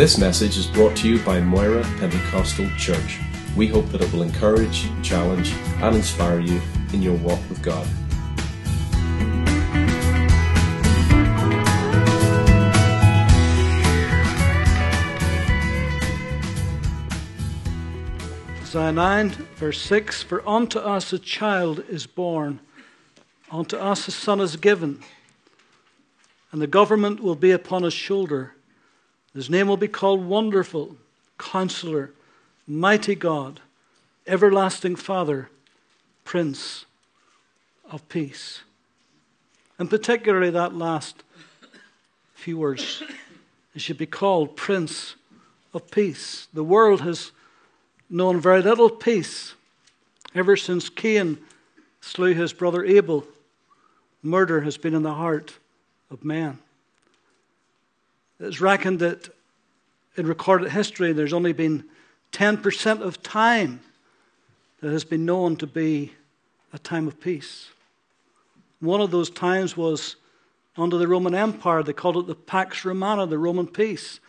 This message is brought to you by Moira Pentecostal Church. We hope that it will encourage, challenge, and inspire you in your walk with God. Isaiah 9, verse 6 For unto us a child is born, unto us a son is given, and the government will be upon his shoulder. His name will be called Wonderful, Counselor, Mighty God, Everlasting Father, Prince of Peace. And particularly that last few words. He should be called Prince of Peace. The world has known very little peace ever since Cain slew his brother Abel. Murder has been in the heart of man. It's reckoned that in recorded history there's only been 10% of time that has been known to be a time of peace. One of those times was under the Roman Empire. They called it the Pax Romana, the Roman peace.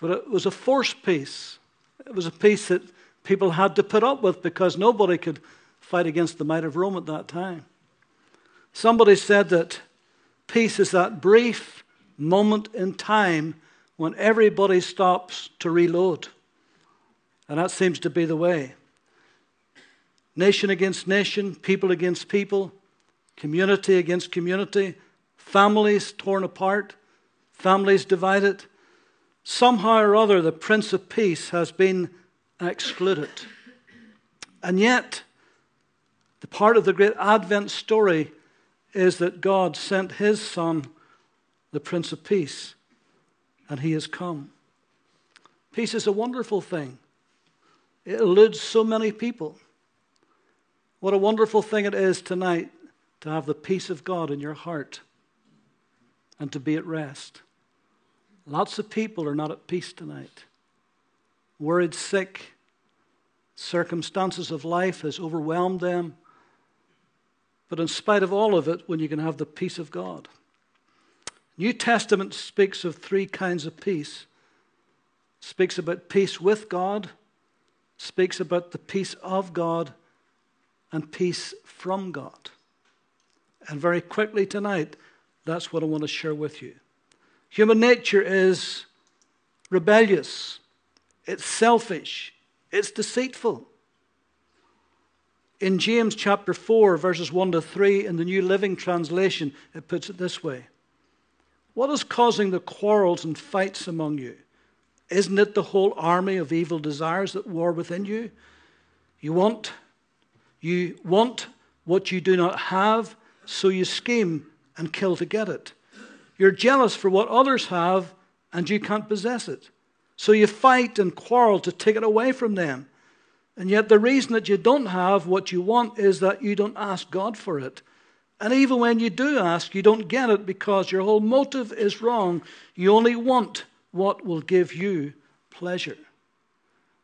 But it was a forced peace. It was a peace that people had to put up with because nobody could fight against the might of Rome at that time. Somebody said that peace is that brief moment in time when everybody stops to reload. And that seems to be the way. Nation against nation, people against people, community against community, families torn apart, families divided. Somehow or other, the Prince of Peace has been excluded. And yet, the part of the great Advent story is that God sent his Son, the Prince of Peace, and he has come. Peace is a wonderful thing, it eludes so many people. What a wonderful thing it is tonight to have the peace of God in your heart and to be at rest. Lots of people are not at peace tonight. Worried, sick, circumstances of life has overwhelmed them. But in spite of all of it, when you can have the peace of God. New Testament speaks of three kinds of peace. Speaks about peace with God, speaks about the peace of God, and peace from God. And very quickly tonight, that's what I want to share with you. Human nature is rebellious, it's selfish, it's deceitful. In James chapter 4, verses 1 to 3, in the New Living Translation, it puts it this way What is causing the quarrels and fights among you? Isn't it the whole army of evil desires that war within you? You want, you want what you do not have, so you scheme and kill to get it. You're jealous for what others have, and you can't possess it. So you fight and quarrel to take it away from them. And yet, the reason that you don't have what you want is that you don't ask God for it. And even when you do ask, you don't get it because your whole motive is wrong. You only want what will give you pleasure.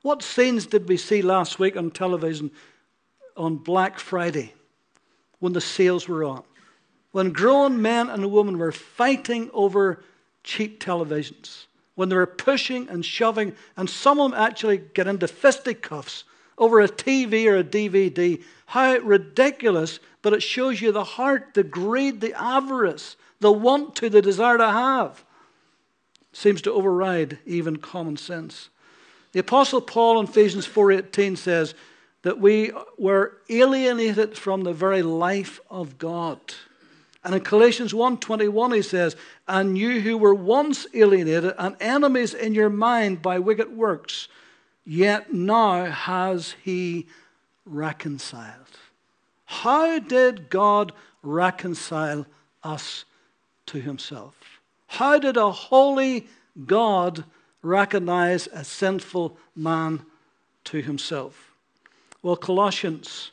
What scenes did we see last week on television on Black Friday when the sales were on? when grown men and women were fighting over cheap televisions, when they were pushing and shoving, and some of them actually get into fisticuffs over a TV or a DVD. How ridiculous, but it shows you the heart, the greed, the avarice, the want to, the desire to have. Seems to override even common sense. The Apostle Paul in Ephesians 4:18 says that we were alienated from the very life of God. And in Galatians 1:21 he says, "And you who were once alienated and enemies in your mind by wicked works, yet now has he reconciled." How did God reconcile us to himself? How did a holy God recognize a sinful man to himself? Well, Colossians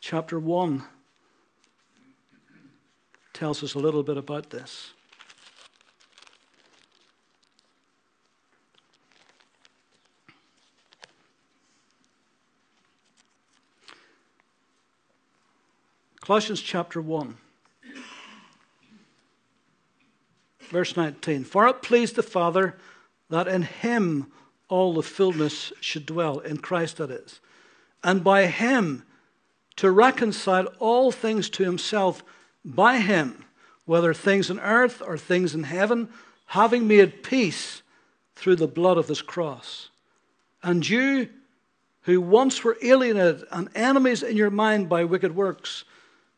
chapter 1 tells us a little bit about this. Colossians chapter 1, verse 19. For it pleased the Father that in him all the fullness should dwell, in Christ that is, and by him to reconcile all things to himself by him, whether things on earth or things in heaven, having made peace through the blood of his cross. And you, who once were alienated and enemies in your mind by wicked works,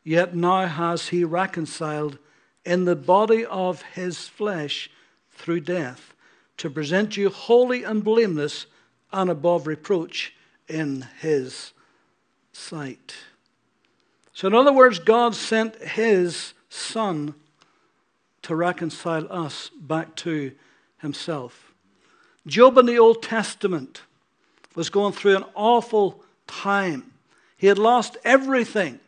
yet now has he reconciled in the body of his flesh through death, to present you holy and blameless and above reproach in his sight. So, in other words, God sent his Son to reconcile us back to himself. Job in the Old Testament was going through an awful time. He had lost everything.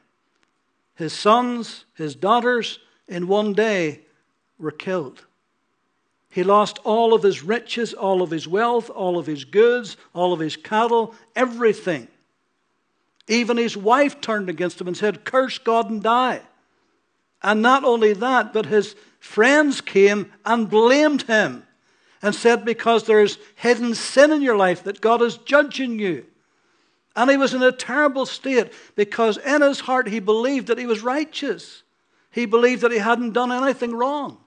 His sons, his daughters, in one day were killed. He lost all of his riches, all of his wealth, all of his goods, all of his cattle, everything. Even his wife turned against him and said, Curse God and die. And not only that, but his friends came and blamed him and said, Because there's hidden sin in your life, that God is judging you. And he was in a terrible state because in his heart he believed that he was righteous. He believed that he hadn't done anything wrong.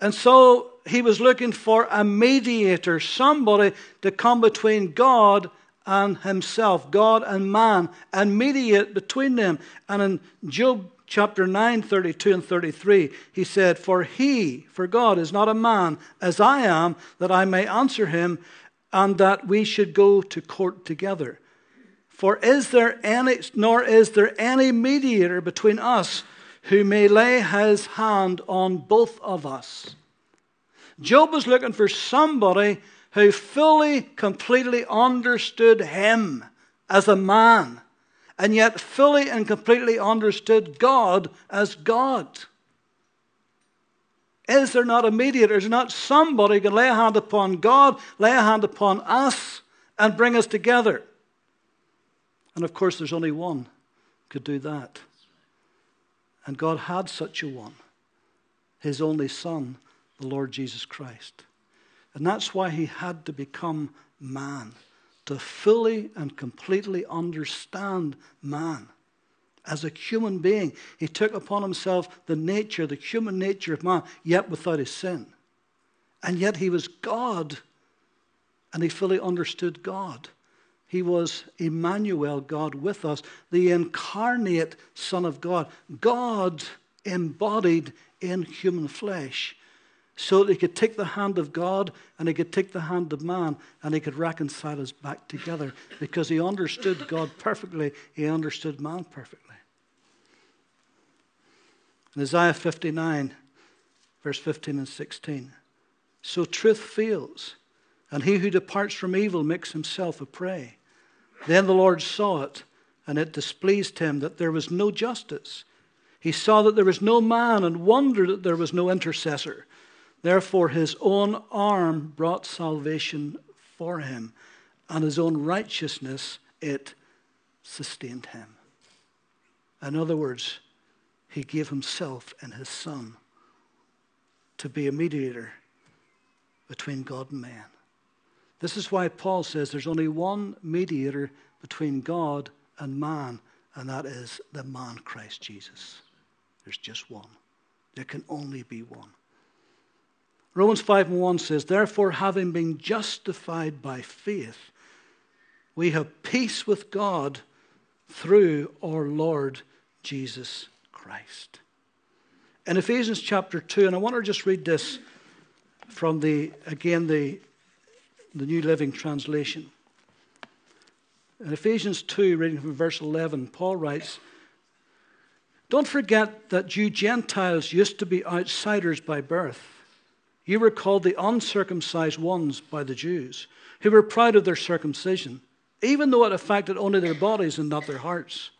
And so he was looking for a mediator, somebody to come between God and himself, God and man, and mediate between them. And in Job chapter 9, 32 and 33, he said, For he, for God, is not a man as I am, that I may answer him, and that we should go to court together. For is there any, nor is there any mediator between us who may lay his hand on both of us. Job was looking for somebody who fully, completely understood him as a man, and yet fully and completely understood God as God. Is there not a mediator? Is there not somebody who can lay a hand upon God, lay a hand upon us, and bring us together? And of course, there's only one could do that. And God had such a one, his only Son, the Lord Jesus Christ. And that's why he had to become man, to fully and completely understand man. As a human being, he took upon himself the nature, the human nature of man, yet without his sin. And yet he was God, and he fully understood God. He was Emmanuel, God with us, the incarnate Son of God, God embodied in human flesh, so that he could take the hand of God and he could take the hand of man and he could reconcile us back together because he understood God perfectly, he understood man perfectly. In Isaiah 59, verse 15 and 16. So truth fails, and he who departs from evil makes himself a prey. Then the Lord saw it, and it displeased him that there was no justice. He saw that there was no man and wondered that there was no intercessor. Therefore, his own arm brought salvation for him, and his own righteousness it sustained him. In other words, he gave himself and his son to be a mediator between God and man. This is why Paul says there's only one mediator between God and man, and that is the man Christ Jesus. There's just one. There can only be one. Romans 5 and 1 says, Therefore, having been justified by faith, we have peace with God through our Lord Jesus Christ. In Ephesians chapter 2, and I want to just read this from the, again, the the New Living Translation. In Ephesians 2, reading from verse 11, Paul writes, Don't forget that you Gentiles used to be outsiders by birth. You were called the uncircumcised ones by the Jews, who were proud of their circumcision, even though it affected only their bodies and not their hearts.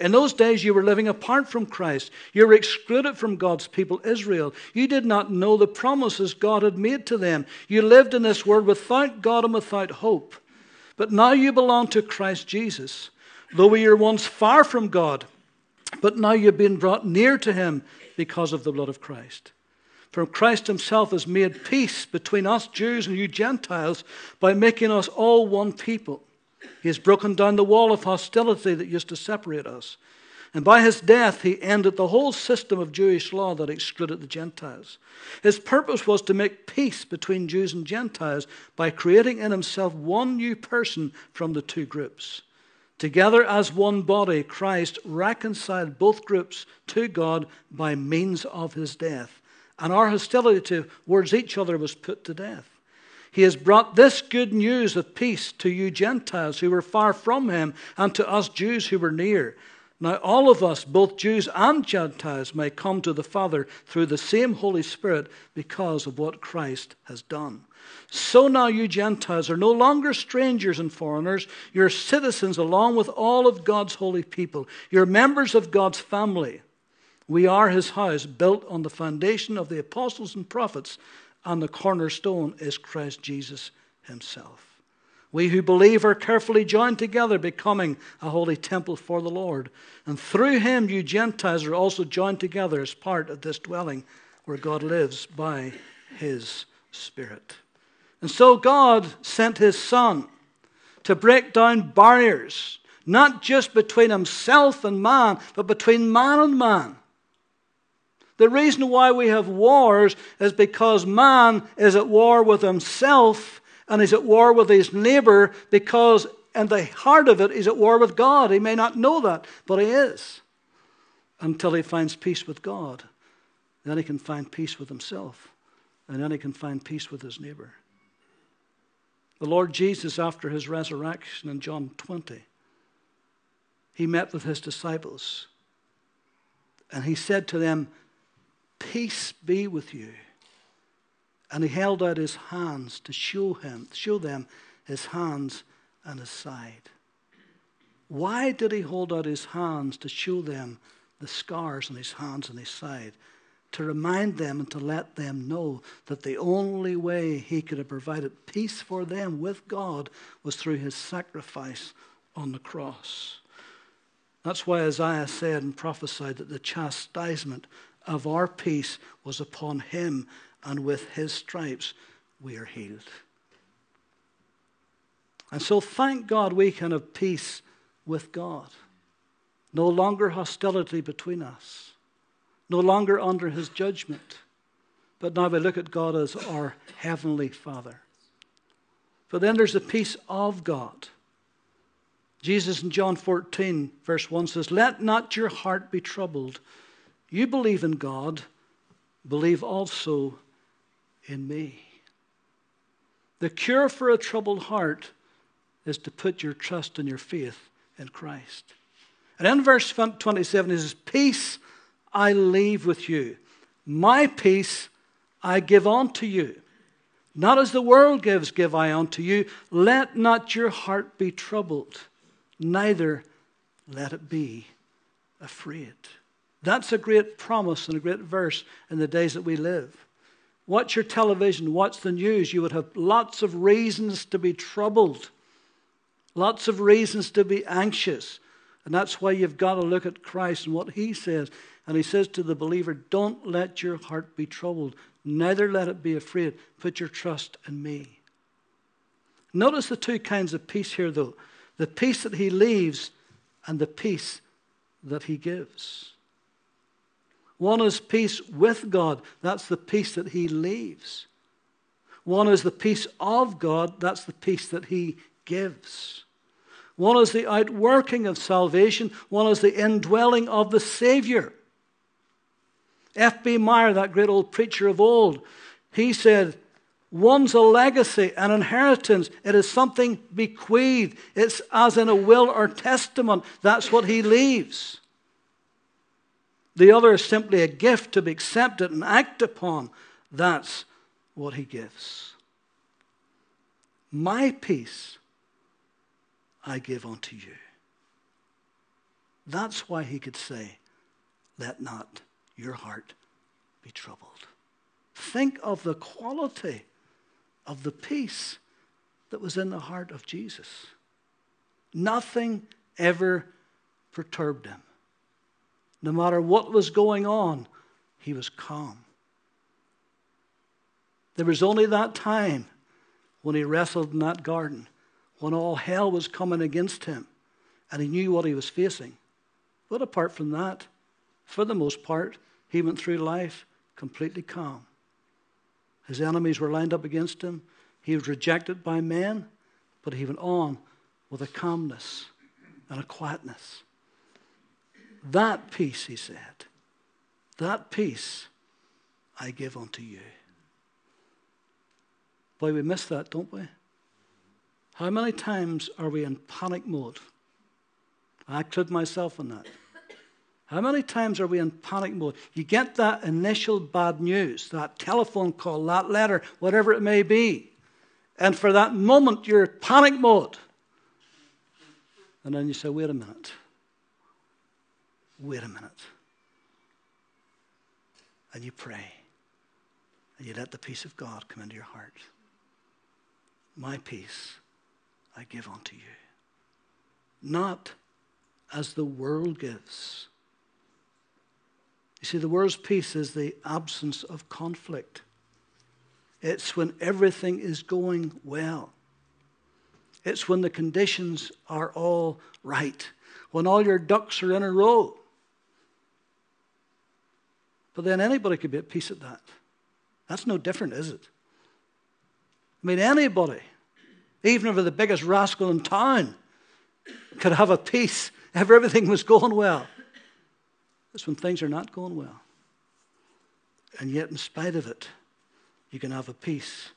In those days, you were living apart from Christ. You were excluded from God's people, Israel. You did not know the promises God had made to them. You lived in this world without God and without hope. But now you belong to Christ Jesus. Though we were once far from God, but now you've been brought near to Him because of the blood of Christ. For Christ himself has made peace between us Jews and you Gentiles by making us all one people. He has broken down the wall of hostility that used to separate us. And by his death, he ended the whole system of Jewish law that excluded the Gentiles. His purpose was to make peace between Jews and Gentiles by creating in himself one new person from the two groups. Together as one body, Christ reconciled both groups to God by means of his death. And our hostility towards each other was put to death. He has brought this good news of peace to you Gentiles who were far from him and to us Jews who were near. Now, all of us, both Jews and Gentiles, may come to the Father through the same Holy Spirit because of what Christ has done. So now you Gentiles are no longer strangers and foreigners. You're citizens along with all of God's holy people. You're members of God's family. We are his house, built on the foundation of the apostles and prophets, and the cornerstone is Christ Jesus himself. We who believe are carefully joined together, becoming a holy temple for the Lord. And through him, you Gentiles are also joined together as part of this dwelling where God lives by his Spirit. And so God sent his Son to break down barriers, not just between himself and man, but between man and man. The reason why we have wars is because man is at war with himself and he's at war with his neighbor because in the heart of it he's at war with God. He may not know that, but he is. Until he finds peace with God. Then he can find peace with himself. And then he can find peace with his neighbor. The Lord Jesus, after his resurrection in John 20, he met with his disciples. And he said to them, Peace be with you. And he held out his hands to show him, show them his hands and his side. Why did he hold out his hands to show them the scars on his hands and his side? To remind them and to let them know that the only way he could have provided peace for them with God was through his sacrifice on the cross. That's why Isaiah said and prophesied that the chastisement of our peace was upon him and with his stripes we are healed. And so, thank God we can have peace with God. No longer hostility between us, no longer under his judgment, but now we look at God as our heavenly Father. But then there's the peace of God. Jesus in John 14, verse 1 says, Let not your heart be troubled. You believe in God, believe also in me. The cure for a troubled heart is to put your trust and your faith in Christ. And in verse 27, it says, Peace I leave with you, my peace I give unto you. Not as the world gives, give I unto you. Let not your heart be troubled, neither let it be afraid. That's a great promise and a great verse in the days that we live. Watch your television, watch the news. You would have lots of reasons to be troubled, lots of reasons to be anxious. And that's why you've got to look at Christ and what he says. And he says to the believer, Don't let your heart be troubled, neither let it be afraid. Put your trust in me. Notice the two kinds of peace here, though the peace that he leaves and the peace that he gives. One is peace with God. That's the peace that he leaves. One is the peace of God. That's the peace that he gives. One is the outworking of salvation. One is the indwelling of the Savior. F.B. Meyer, that great old preacher of old, he said, One's a legacy, an inheritance. It is something bequeathed. It's as in a will or testament. That's what he leaves. The other is simply a gift to be accepted and acted upon. That's what he gives. My peace I give unto you. That's why he could say, Let not your heart be troubled. Think of the quality of the peace that was in the heart of Jesus. Nothing ever perturbed him. No matter what was going on, he was calm. There was only that time when he wrestled in that garden, when all hell was coming against him, and he knew what he was facing. But apart from that, for the most part, he went through life completely calm. His enemies were lined up against him. He was rejected by men, but he went on with a calmness and a quietness. That peace, he said, that peace I give unto you. Boy, we miss that, don't we? How many times are we in panic mode? I include myself in that. How many times are we in panic mode? You get that initial bad news, that telephone call, that letter, whatever it may be. And for that moment, you're in panic mode. And then you say, wait a minute. Wait a minute. And you pray. And you let the peace of God come into your heart. My peace I give unto you. Not as the world gives. You see, the world's peace is the absence of conflict. It's when everything is going well. It's when the conditions are all right, when all your ducks are in a row. But then anybody could be at peace at that. That's no different, is it? I mean, anybody, even if the biggest rascal in town, could have a peace if everything was going well. It's when things are not going well. And yet, in spite of it, you can have a peace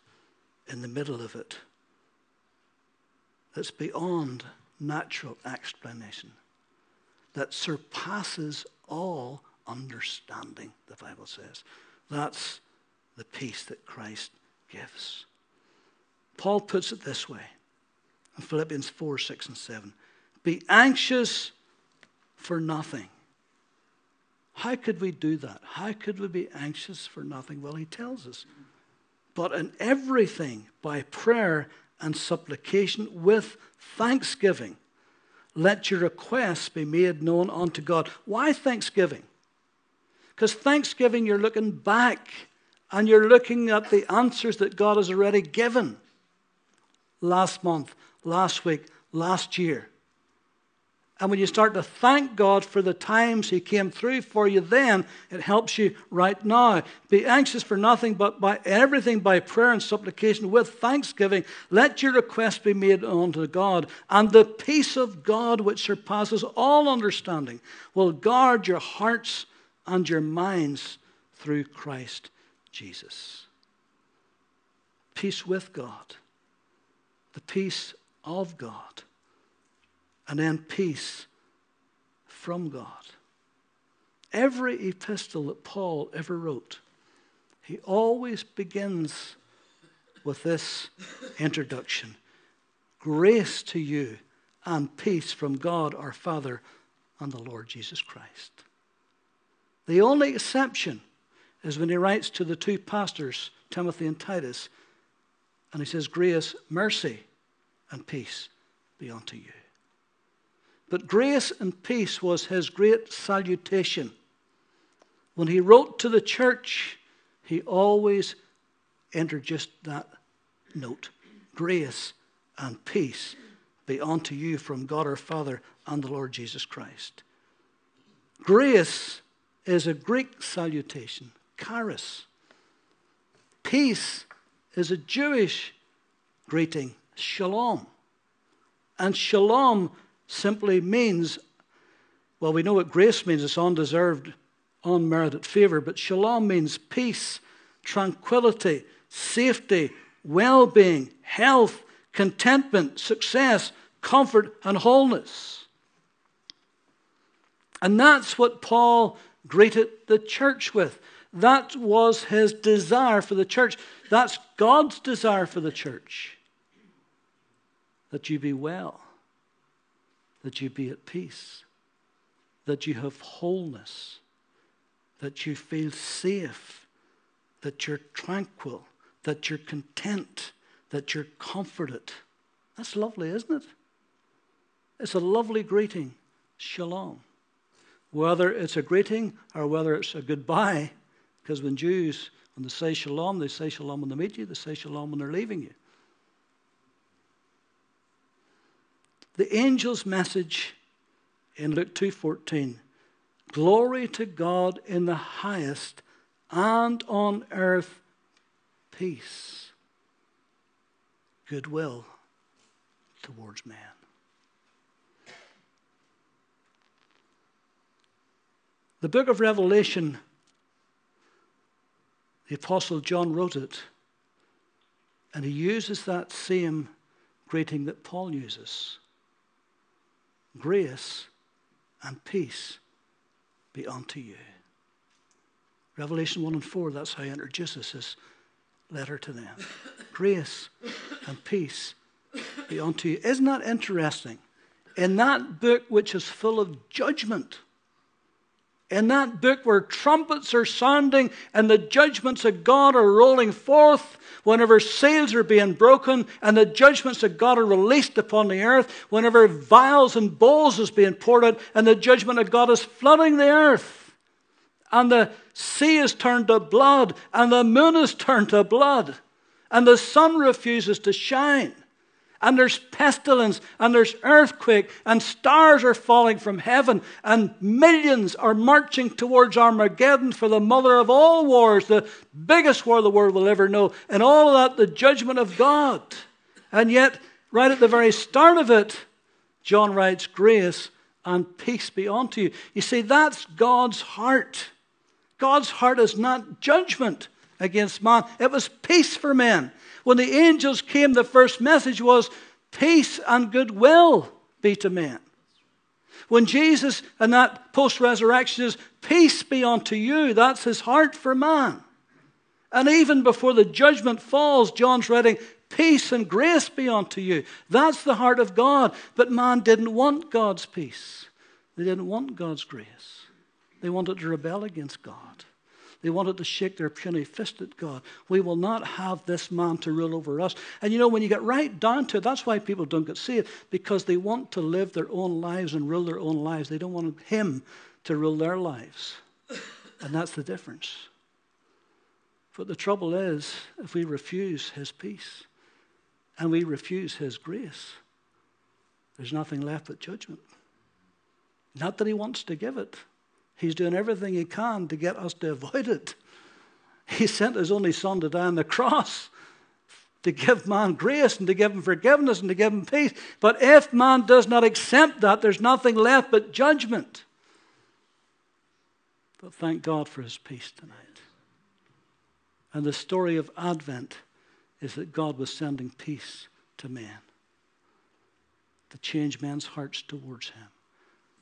in the middle of it that's beyond natural explanation, that surpasses all understanding, the Bible says. That's the peace that Christ gives. Paul puts it this way in Philippians 4 6 and 7 Be anxious for nothing. How could we do that? How could we be anxious for nothing? Well, he tells us. But in everything, by prayer and supplication with thanksgiving, let your requests be made known unto God. Why thanksgiving? Because thanksgiving, you're looking back and you're looking at the answers that God has already given last month, last week, last year. And when you start to thank God for the times He came through for you, then it helps you right now. Be anxious for nothing, but by everything by prayer and supplication with thanksgiving, let your requests be made unto God. And the peace of God, which surpasses all understanding, will guard your hearts and your minds through Christ Jesus. Peace with God, the peace of God and then peace from God. Every epistle that Paul ever wrote, he always begins with this introduction Grace to you and peace from God our Father and the Lord Jesus Christ. The only exception is when he writes to the two pastors, Timothy and Titus, and he says, Grace, mercy, and peace be unto you. But grace and peace was his great salutation. When he wrote to the church, he always entered just that note grace and peace be unto you from God our Father and the Lord Jesus Christ. Grace is a Greek salutation, charis. Peace is a Jewish greeting, shalom. And shalom simply means, well, we know what grace means it's undeserved, unmerited favor, but shalom means peace, tranquility, safety, well being, health, contentment, success, comfort, and wholeness. And that's what Paul greeted the church with. That was his desire for the church. That's God's desire for the church. That you be well that you be at peace, that you have wholeness, that you feel safe, that you're tranquil, that you're content, that you're comforted. That's lovely, isn't it? It's a lovely greeting. Shalom. Whether it's a greeting or whether it's a goodbye, because when Jews When they say shalom, they say shalom when they meet you, they say shalom when they're leaving you. The angel's message in Luke 2:14 Glory to God in the highest and on earth peace goodwill towards man. The book of Revelation, the Apostle John wrote it, and he uses that same greeting that Paul uses grace and peace be unto you. Revelation 1 and 4, that's how he introduces his letter to them. Grace and peace be unto you. Isn't that interesting? In that book, which is full of judgment, in that book where trumpets are sounding and the judgments of God are rolling forth, whenever seals are being broken and the judgments of God are released upon the earth, whenever vials and bowls is being poured out and the judgment of God is flooding the earth, and the sea is turned to blood, and the moon is turned to blood, and the sun refuses to shine and there's pestilence, and there's earthquake, and stars are falling from heaven, and millions are marching towards Armageddon for the mother of all wars, the biggest war the world will ever know, and all that, the judgment of God. And yet, right at the very start of it, John writes, Grace and peace be unto you. You see, that's God's heart. God's heart is not judgment against man, it was peace for men. When the angels came, the first message was peace and goodwill be to men. When Jesus and that post resurrection is peace be unto you, that's his heart for man. And even before the judgment falls, John's writing, peace and grace be unto you. That's the heart of God. But man didn't want God's peace, they didn't want God's grace. They wanted to rebel against God. They wanted to shake their puny fist at God. We will not have this man to rule over us. And you know, when you get right down to it, that's why people don't get saved, because they want to live their own lives and rule their own lives. They don't want him to rule their lives. And that's the difference. But the trouble is, if we refuse his peace and we refuse his grace, there's nothing left but judgment. Not that he wants to give it, He's doing everything he can to get us to avoid it. He sent his only son to die on the cross to give man grace and to give him forgiveness and to give him peace. But if man does not accept that, there's nothing left but judgment. But thank God for his peace tonight. And the story of Advent is that God was sending peace to man to change men's hearts towards him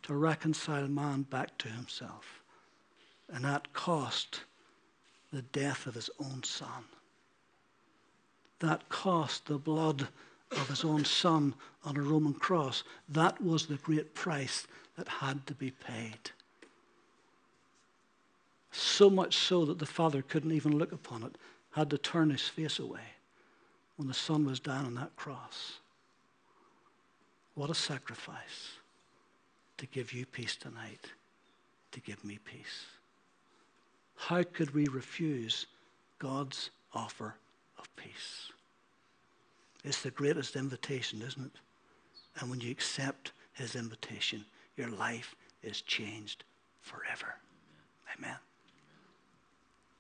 to reconcile man back to himself. And that cost the death of his own son. That cost the blood of his own son on a Roman cross. That was the great price that had to be paid. So much so that the father couldn't even look upon it, had to turn his face away when the son was down on that cross. What a sacrifice to give you peace tonight, to give me peace. How could we refuse God's offer of peace? It's the greatest invitation, isn't it? And when you accept his invitation, your life is changed forever. Amen.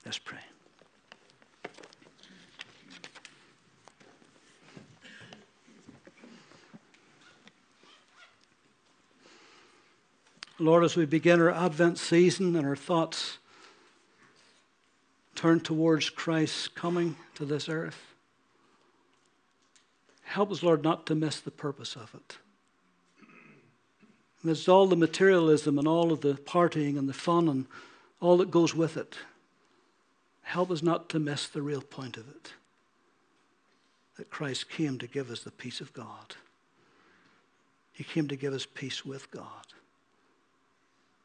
Let's pray. Lord, as we begin our Advent season and our thoughts turn towards Christ's coming to this earth, help us, Lord, not to miss the purpose of it. There's all the materialism and all of the partying and the fun and all that goes with it. Help us not to miss the real point of it that Christ came to give us the peace of God. He came to give us peace with God.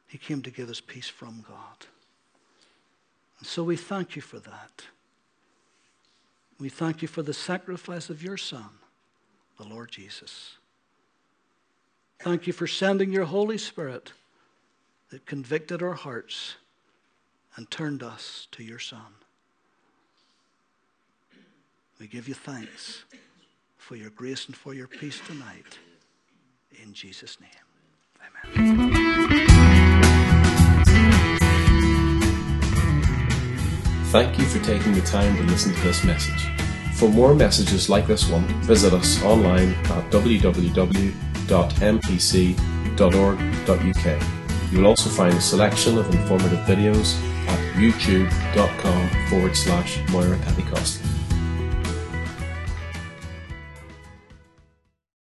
He came to give us peace from God. And so we thank you for that. We thank you for the sacrifice of your Son, the Lord Jesus. Thank you for sending your Holy Spirit that convicted our hearts and turned us to your Son. We give you thanks for your grace and for your peace tonight. In Jesus' name. Amen. Thank you for taking the time to listen to this message. For more messages like this one, visit us online at www.mpc.org.uk. You will also find a selection of informative videos at youtube.com forward slash Moira Pentecostal.